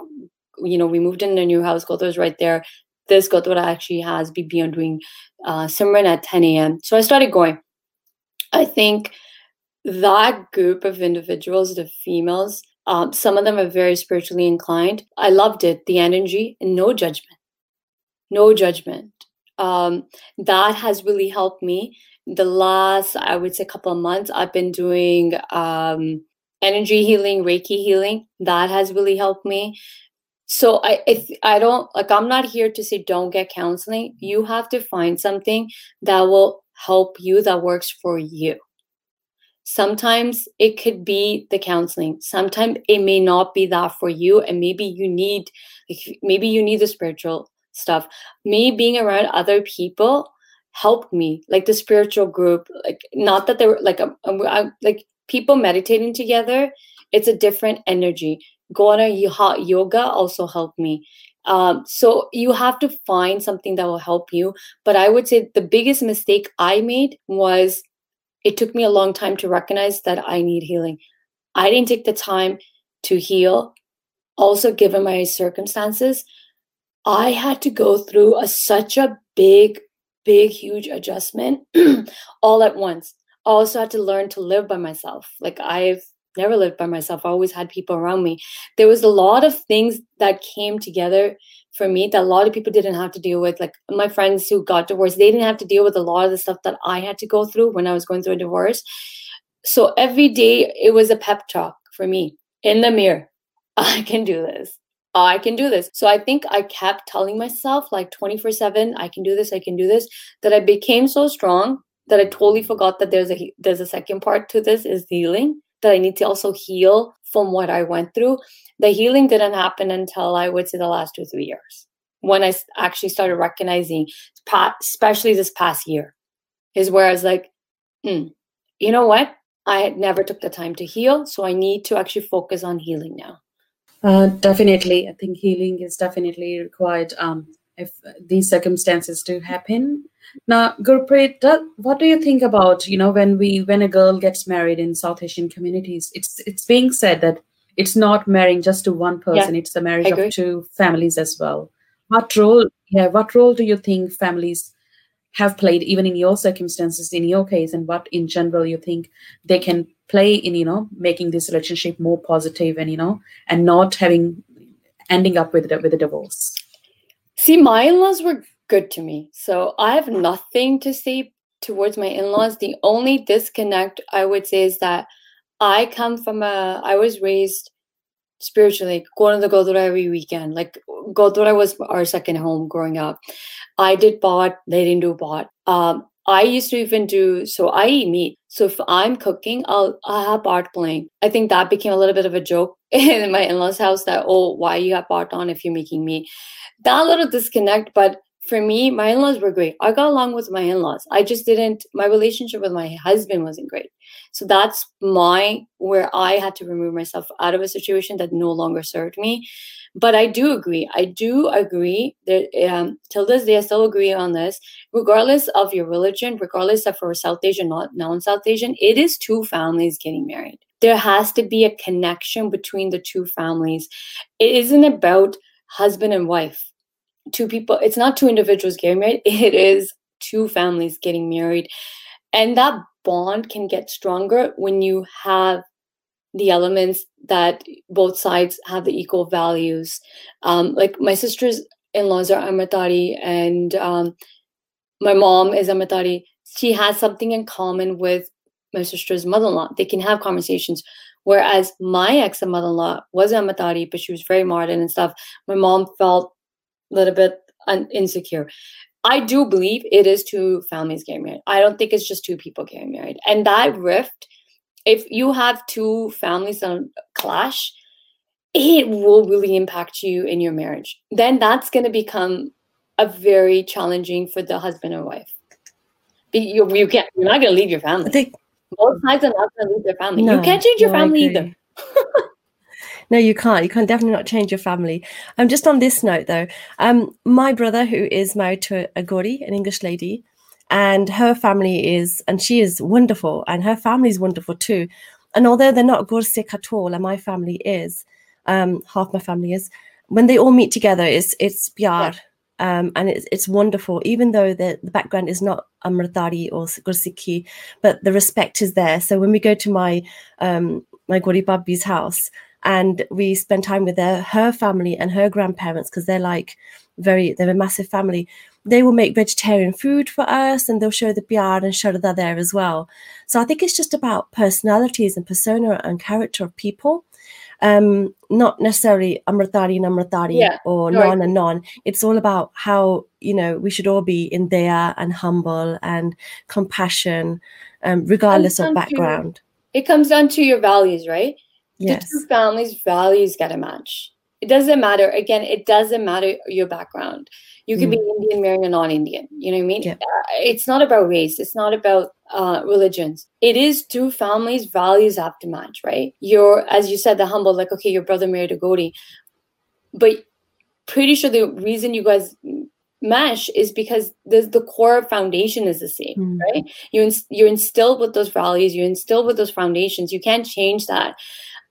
Speaker 3: you know, we moved in a new house. Gurdwara's right there. This Gurdwara actually has bibiyan doing uh, Simran at 10 a.m. So I started going. I think that group of individuals, the females, um, some of them are very spiritually inclined. I loved it, the energy, and no judgment. No judgment. Um, that has really helped me. The last, I would say, couple of months, I've been doing um, energy healing, Reiki healing. That has really helped me so i if i don't like i'm not here to say don't get counseling you have to find something that will help you that works for you sometimes it could be the counseling sometimes it may not be that for you and maybe you need maybe you need the spiritual stuff me being around other people helped me like the spiritual group like not that they were like like people meditating together it's a different energy Gona yoga also helped me. Um, so you have to find something that will help you. But I would say the biggest mistake I made was it took me a long time to recognize that I need healing. I didn't take the time to heal. Also, given my circumstances, I had to go through a, such a big, big, huge adjustment all at once. I also had to learn to live by myself. Like I've never lived by myself. I always had people around me. There was a lot of things that came together for me that a lot of people didn't have to deal with. Like my friends who got divorced, they didn't have to deal with a lot of the stuff that I had to go through when I was going through a divorce. So every day it was a pep talk for me in the mirror. I can do this. I can do this. So I think I kept telling myself like 24 7, I can do this, I can do this, that I became so strong that I totally forgot that there's a there's a second part to this is healing that I need to also heal from what I went through. The healing didn't happen until I would say the last two three years when I actually started recognizing, especially this past year, is where I was like, hmm, you know what? I never took the time to heal, so I need to actually focus on healing now.
Speaker 2: Uh, definitely, I think healing is definitely required um, if these circumstances do happen. Now, Gurpreet, what do you think about you know when we when a girl gets married in South Asian communities? It's it's being said that it's not marrying just to one person; yeah, it's the marriage of two families as well. What role? Yeah, what role do you think families have played, even in your circumstances, in your case, and what in general you think they can play in you know making this relationship more positive and you know and not having ending up with with a divorce?
Speaker 3: See, my in-laws were good to me. So I have nothing to say towards my in-laws. The only disconnect I would say is that I come from a I was raised spiritually, going to the Gurdwara every weekend. Like Gurdwara was our second home growing up. I did paath, they didn't do paath. Um, I used to even do so I eat meat. So if I'm cooking, I'll I have paath playing. I think that became a little bit of a joke in my in-laws' house that oh why you have paath on if you're making meat. That little disconnect, but for me, my in-laws were great. I got along with my in-laws. I just didn't my relationship with my husband wasn't great. So that's my where I had to remove myself out of a situation that no longer served me. But I do agree. I do agree that um, till this day, I still agree on this. Regardless of your religion, regardless of for South Asian, not non-South Asian, it is two families getting married. There has to be a connection between the two families. It isn't about husband and wife two people it's not two individuals getting married it is two families getting married. And that bond can get stronger when you have the elements that both sides have the equal values. Um, like my sister's in-laws are Amritdhari and um, my mom is Amritdhari she has something in common with my sister's mother-in-law. They can have conversations. Whereas my ex-mother-in-law was Amritdhari but she was very modern and stuff. My mom felt little bit un- insecure. I do believe it is two families getting married. I don't think it's just two people getting married. And that rift, if you have two families that clash, it will really impact you in your marriage. Then that's going to become a very challenging for the husband and wife. You, you can't. You're not going to leave your family. Think, Both sides are not going to leave their family. No, you can't change your no, family either.
Speaker 1: No, you can't. You can definitely not change your family. Um, just on this note, though, um, my brother, who is married to a, Gori, an English lady, and her family is, and she is wonderful, and her family is wonderful too. And although they're not Gursikh at all, and my family is, um, half my family is, when they all meet together, it's it's pyar. Yeah. Um, and it's, it's wonderful, even though the, the background is not Amritdhari or Gursikhi, but the respect is there. So when we go to my um, my Gori Babi's house, and we spend time with her, her family and her grandparents because they're like very they're a massive family they will make vegetarian food for us and they'll show the pyar and Shraddha there as well. So I think it's just about personalities and persona and character of people. Um, not necessarily Amritdhari and Amritdhari yeah, or non and non. It's all about how, you know, we should all be in there and humble and compassion, um, regardless of background.
Speaker 3: To, it comes down to your values, right? Yes. the two families' values get a match. It doesn't matter. Again, it doesn't matter your background. You can mm. be Indian marrying a non-Indian. You know what I mean? Yeah. Uh, it's not about race. It's not about uh, religions. It is two families' values have to match, right? You're, as you said, the humble, like okay, your brother married a Gori, but pretty sure the reason you guys mesh is because the, the core foundation is the same
Speaker 1: Mm.
Speaker 3: right you ins- you're instilled with those values you're instilled with those foundations you can't change that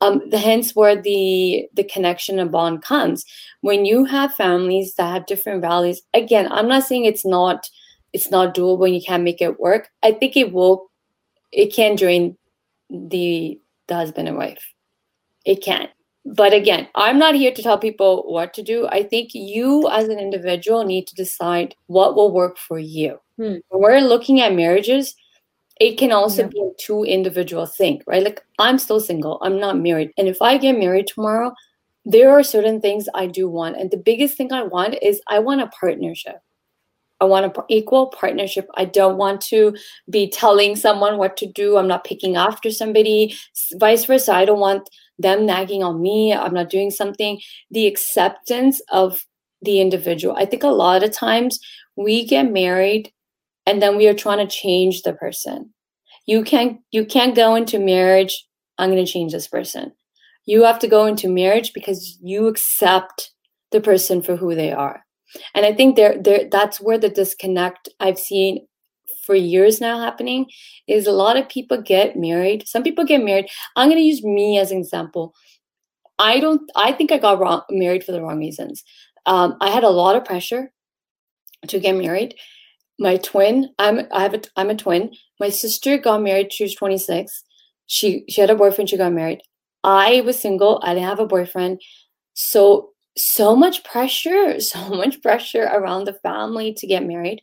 Speaker 3: um the hence where the the connection and bond comes when you have families that have different values again i'm not saying it's not it's not doable and you can't make it work. I think it will it can drain the the husband and wife. It can. But again i'm not here to tell people what to do. I think you as an individual need to decide what will work for you.
Speaker 2: Hmm.
Speaker 3: when we're looking at marriages it can also
Speaker 2: Yeah.
Speaker 3: be a two individual thing right like i'm still single i'm not married and if i get married tomorrow there are certain things i do want and the biggest thing i want is i want a partnership I want an equal partnership. I don't want to be telling someone what to do. I'm not picking after somebody. Vice versa. I don't want them nagging on me. I'm not doing something. The acceptance of the individual. I think a lot of times we get married and then we are trying to change the person. You can't you can't go into marriage, I'm gonna change this person. You have to go into marriage because you accept the person for who they are and i think there there that's where the disconnect i've seen for years now happening is a lot of people get married some people get married i'm going to use me as an example i don't i think i got wrong, married for the wrong reasons um, i had a lot of pressure to get married my twin i'm i have a i'm a twin my sister got married she was 26 she she had a boyfriend she got married i was single i didn't have a boyfriend so so much pressure, so much pressure around the family to get married.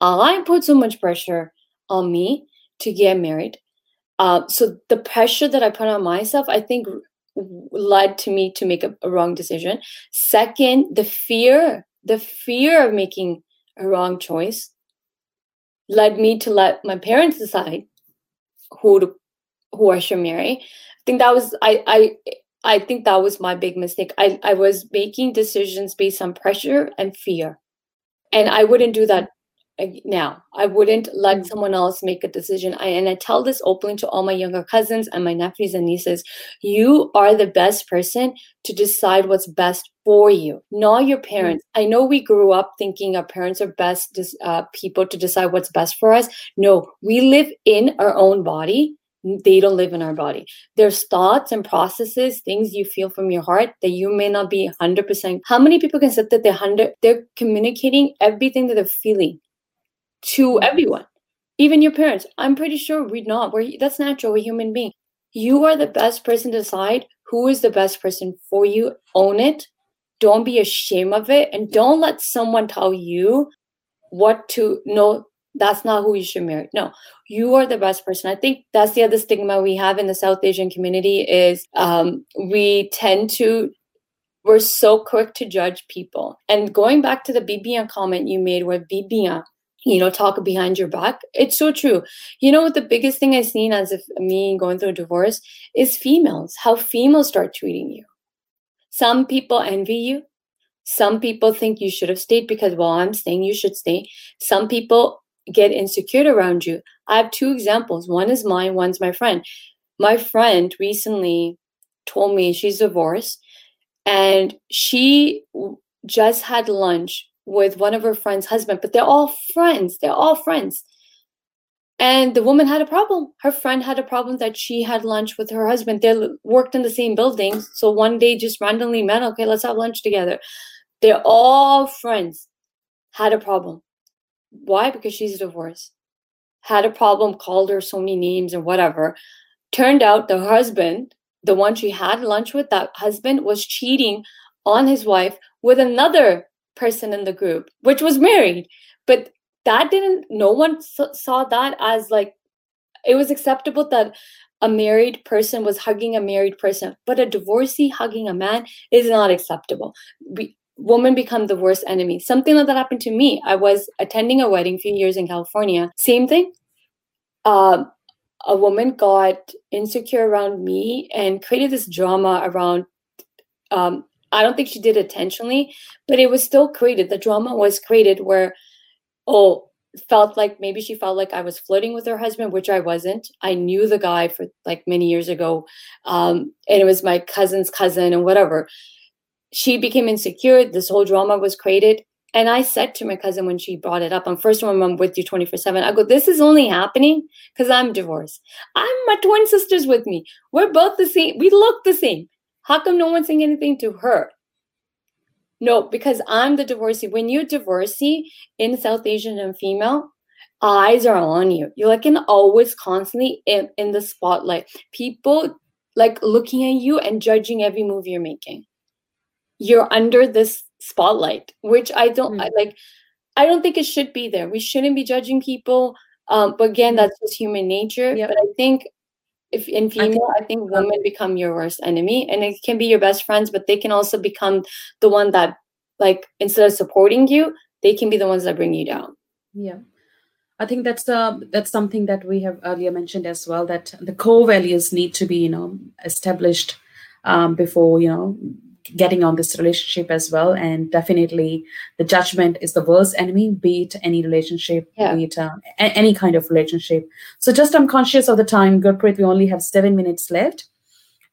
Speaker 3: I put so much pressure on me to get married. Uh, so the pressure that I put on myself, I think, led to me to make a, a wrong decision. Second, the fear, the fear of making a wrong choice, led me to let my parents decide who to, who I should marry. I think that was I I I think that was my big mistake. I, I was making decisions based on pressure and fear. And I wouldn't do that now. I wouldn't let
Speaker 2: Mm.
Speaker 3: someone else make a decision. I, and I tell this openly to all my younger cousins and my nephews and nieces. You are the best person to decide what's best for you, not your parents. I know we grew up thinking our parents are best uh, people to decide what's best for us. No, we live in our own body. They don't live in our body there's thoughts and processes things you feel from your heart that you may not be 100% how many people can say that they're 100 they're communicating everything that they're feeling to everyone even your parents. I'm pretty sure we're not we're that's natural we're human being. You are the best person to decide who is the best person for you. Own it. Don't be ashamed of it and don't let someone tell you what to know that's not who you should marry. No you are the best person. I think that's the other stigma we have in the south asian community is um, we tend to we're so quick to judge people. And going back to the bibiyan comment you made where bibiyan you know talk behind your back. It's so true. You know what the biggest thing i've seen as if me going through a divorce is females how females start treating you. Some people envy you. Some people think you should have stayed because well i'm staying you should stay. Some people get insecure around you. I have two examples. One is mine one's my friend. My friend recently told me she's divorced and she just had lunch with one of her friends husband but they're all friends they're all friends. And the woman had a problem. Her friend had a problem that she had lunch with her husband. They worked in the same building so one day just randomly met okay let's have lunch together. They're all friends. Had a problem. Why? Because she's divorced. Had a problem called her so many names or whatever. Turned out the husband the one she had lunch with that husband was cheating on his wife with another person in the group which was married but that didn't no one saw that as like it was acceptable that a married person was hugging a married person but a divorcee hugging a man is not acceptable. We, women become the worst enemy. Something like that happened to me. I was attending a wedding a few years in california. Same thing. Um, a woman got insecure around me and created this drama around um, i don't think she did intentionally but it was still created the drama was created where oh felt like maybe she felt like i was flirting with her husband which i wasn't i knew the guy for like many years ago um, and it was my cousin's cousin and whatever she became insecure this whole drama was created And I said to my cousin when she brought it up, I'm first one, I'm with you 24 7. I go, this is only happening because I'm divorced. I'm my twin sister's with me. We're both the same. We look the same. How come no one's saying anything to her? No, because I'm the divorcee. When you're divorcee in South Asian and female, eyes are on you. You're like in always constantly in, in the spotlight. People like looking at you and judging every move you're making. You're under this spotlight, which I don't. I, like. I don't think it should be there. We shouldn't be judging people. Um, but again, that's just human nature. Yep. But I think if in female, I think, women become your worst enemy, and it can be your best friends, but they can also become the one that, like, instead of supporting you, they can be the ones that bring you down.
Speaker 2: Yeah. I think that's uh, that's something that we have earlier mentioned as well. That the core values need to be, you know, established um, before you know getting on this relationship as well. And definitely, the judgment is the worst enemy. Be it any relationship, yeah. be it uh, a- any kind of relationship. So, just I'm conscious of the time, Gurpreet. We only have seven minutes left.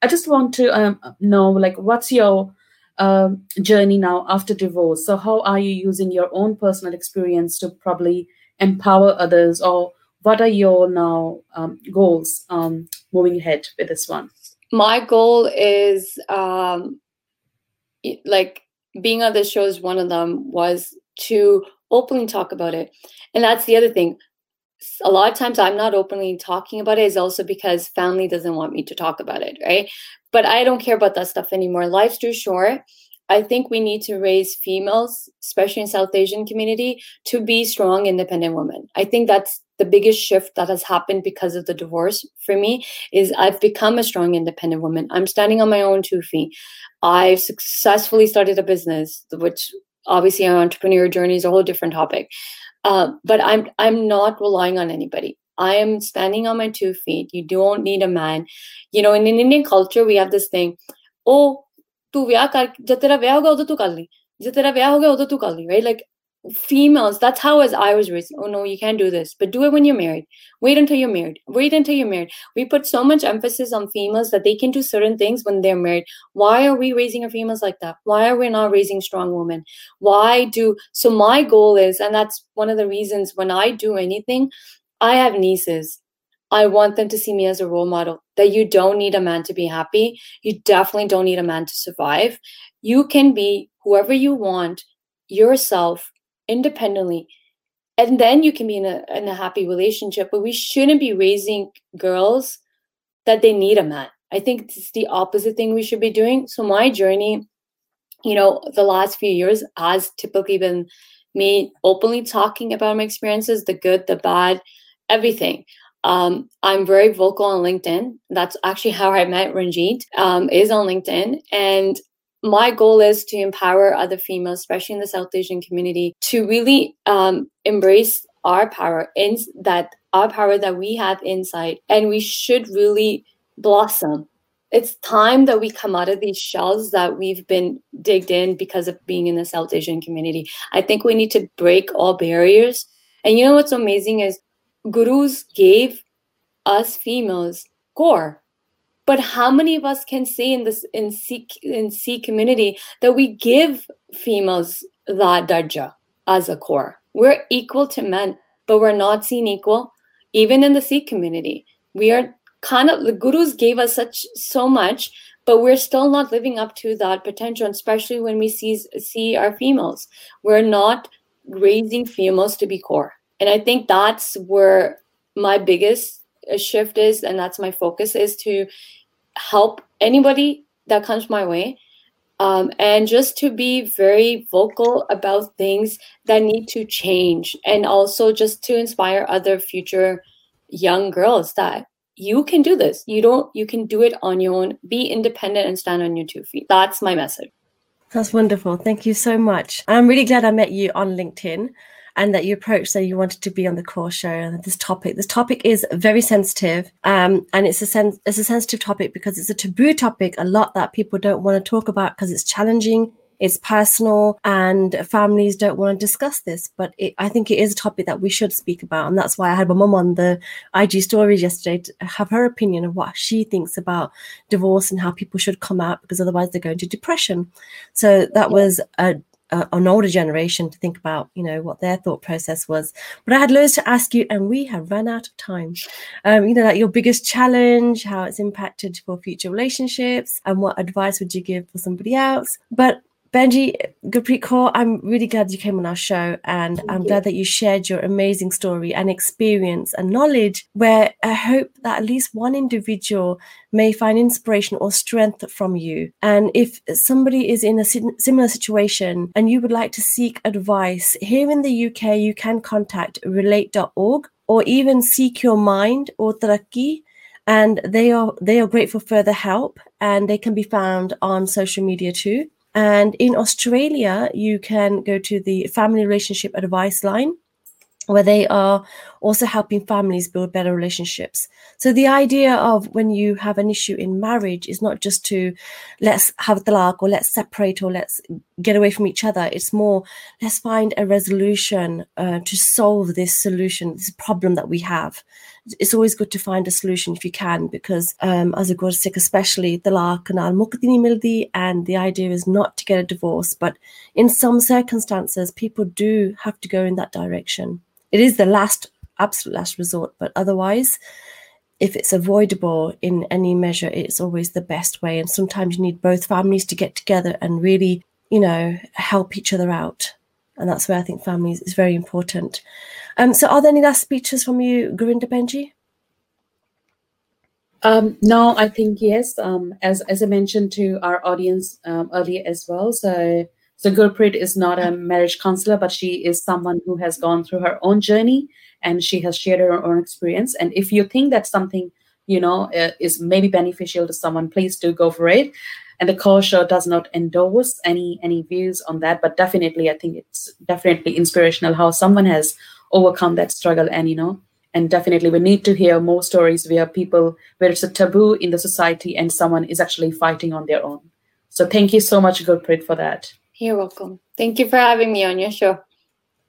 Speaker 2: I just want to um, know, like, what's your uh, journey now after divorce? So, how are you using your own personal experience to probably empower others or what are your now um, goals um, moving ahead with this one
Speaker 3: my goal is um, like being on the is one of them was to openly talk about it and that's the other thing a lot of times i'm not openly talking about it is also because family doesn't want me to talk about it right but i don't care about that stuff anymore life's too short I think we need to raise females, especially in South Asian community, to be strong, independent women. I think that's the biggest shift that has happened because of the divorce for me is I've become a strong, independent woman. I'm standing on my own two feet. I've successfully started a business, which obviously an entrepreneur journey is a whole different topic. Uh, but I'm I'm not relying on anybody. I am standing on my two feet. You don't need a man. You know, in, in Indian culture, we have this thing, oh, tu vyah kar, jab tera vyah hoga, udo tu kalli, tera vyah hoga, udo tu kalli, right? Like, females that's how as i was raised. Oh no you can't do this. But do it when you're married. Wait until you're married. Wait until you're married. We put so much emphasis on females that they can do certain things when they're married. Why are we raising our females like that? Why are we not raising strong women? Why do so my goal is and that's one of the reasons when i do anything i have nieces. I want them to see me as a role model that you don't need a man to be happy. You definitely don't need a man to survive. You can be whoever you want yourself independently. And then you can be in a, in a happy relationship. But we shouldn't be raising girls that they need a man. I think it's the opposite thing we should be doing. So my journey, you know, the last few years has typically been me openly talking about my experiences, the good, the bad, everything. Um, I'm very vocal on LinkedIn. That's actually how I met Ranjit, um, is on LinkedIn. And my goal is to empower other females, especially in the South Asian community, to really um, embrace our power in that our power that we have inside, and we should really blossom. It's time that we come out of these shells that we've been digged in because of being in the South Asian community. I think we need to break all barriers. And you know what's amazing is gurus gave us females core but how many of us can say in this in Sikh in Sikh community that we give females that darja as a core? We're equal to men, but we're not seen equal. Even in the Sikh community, we are kind of the gurus gave us such so much, but we're still not living up to that potential. Especially when we see see our females, we're not raising females to be core. And I think that's where my biggest shift is, and that's my focus is to help anybody that comes my way. Um, and just to be very vocal about things that need to change, and also just to inspire other future young girls that you can do this. You don't, you can do it on your own. Be independent and stand on your two feet. That's my message.
Speaker 1: That's wonderful. Thank you so much. I'm really glad I met you on LinkedIn and that you approached that you wanted to be on the core show and this topic. This topic is very sensitive um, and it's a sen- it's a sensitive topic because it's a taboo topic a lot that people don't want to talk about because it's challenging it's personal and families don't want to discuss this. But it, i think it is a topic that we should speak about and that's why i had my mum on the ig stories yesterday to have her opinion of what she thinks about divorce and how people should come out because otherwise they're going to depression. So that was a uh, an older generation to think about, you know, what their thought process was. But I had loads to ask you, and we have run out of time. Um, you know, like your biggest challenge, how it's impacted for future relationships, and what advice would you give for somebody else? But Penji Gurpreet Kaur, I'm really glad you came on our show, and
Speaker 3: Thank
Speaker 1: I'm
Speaker 3: you.
Speaker 1: glad that you shared your amazing story and experience and knowledge. Where I hope that at least one individual may find inspiration or strength from you. And if somebody is in a similar situation and you would like to seek advice, here in the UK, you can contact relate.org or even Sikh Your Mind or Taraki. And they are they are great for further help, and they can be found on social media too. And in Australia, you can go to the Family Relationship Advice Line, where they are also helping families build better relationships. So the idea of when you have an issue in marriage is not just to let's have talaq or let's separate or let's get away from each other. It's more let's find a resolution uh, to solve this solution, this problem that we have. It's always good to find a solution if you can, because um, as a Gursikh, especially talaq naal mukti nahi mildi, and the idea is not to get a divorce. But in some circumstances, people do have to go in that direction. It is the last, absolute last resort, but otherwise, if it's avoidable in any measure, it's always the best way. And sometimes you need both families to get together and really, you know, help each other out. And that's where I think families is very important. Um, so, are there any last speeches from you, Gorinda Penji?
Speaker 2: Um, no, I think yes. Um, as as I mentioned to our audience um, earlier as well. So so Gurpreet is not a marriage counselor, but she is someone who has gone through her own journey and she has shared her own experience. And if you think that something you know uh, is maybe beneficial to someone, please do go for it. And the show does not endorse any any views on that, but definitely I think it's definitely inspirational how someone has overcome that struggle and you know and definitely we need to hear more stories where people where it's a taboo in the society and someone is actually fighting on their own so thank you so much gurpreet for that
Speaker 3: You're welcome. Thank you for having me on your show.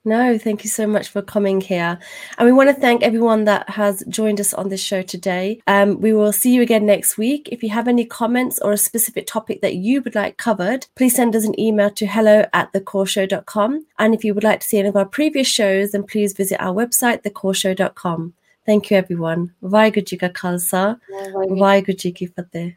Speaker 1: No, thank you so much for coming here. And we want to thank everyone that has joined us on this show today. Um, we will see you again next week. If you have any comments or a specific topic that you would like covered, please send us an email to hello at thecoreshow.com. And if you would like to see any of our previous shows, then please visit our website, thecoreshow.com. Thank you, everyone. Waheguru Ji Ka Khalsa, Waheguru Ji Ki Fateh.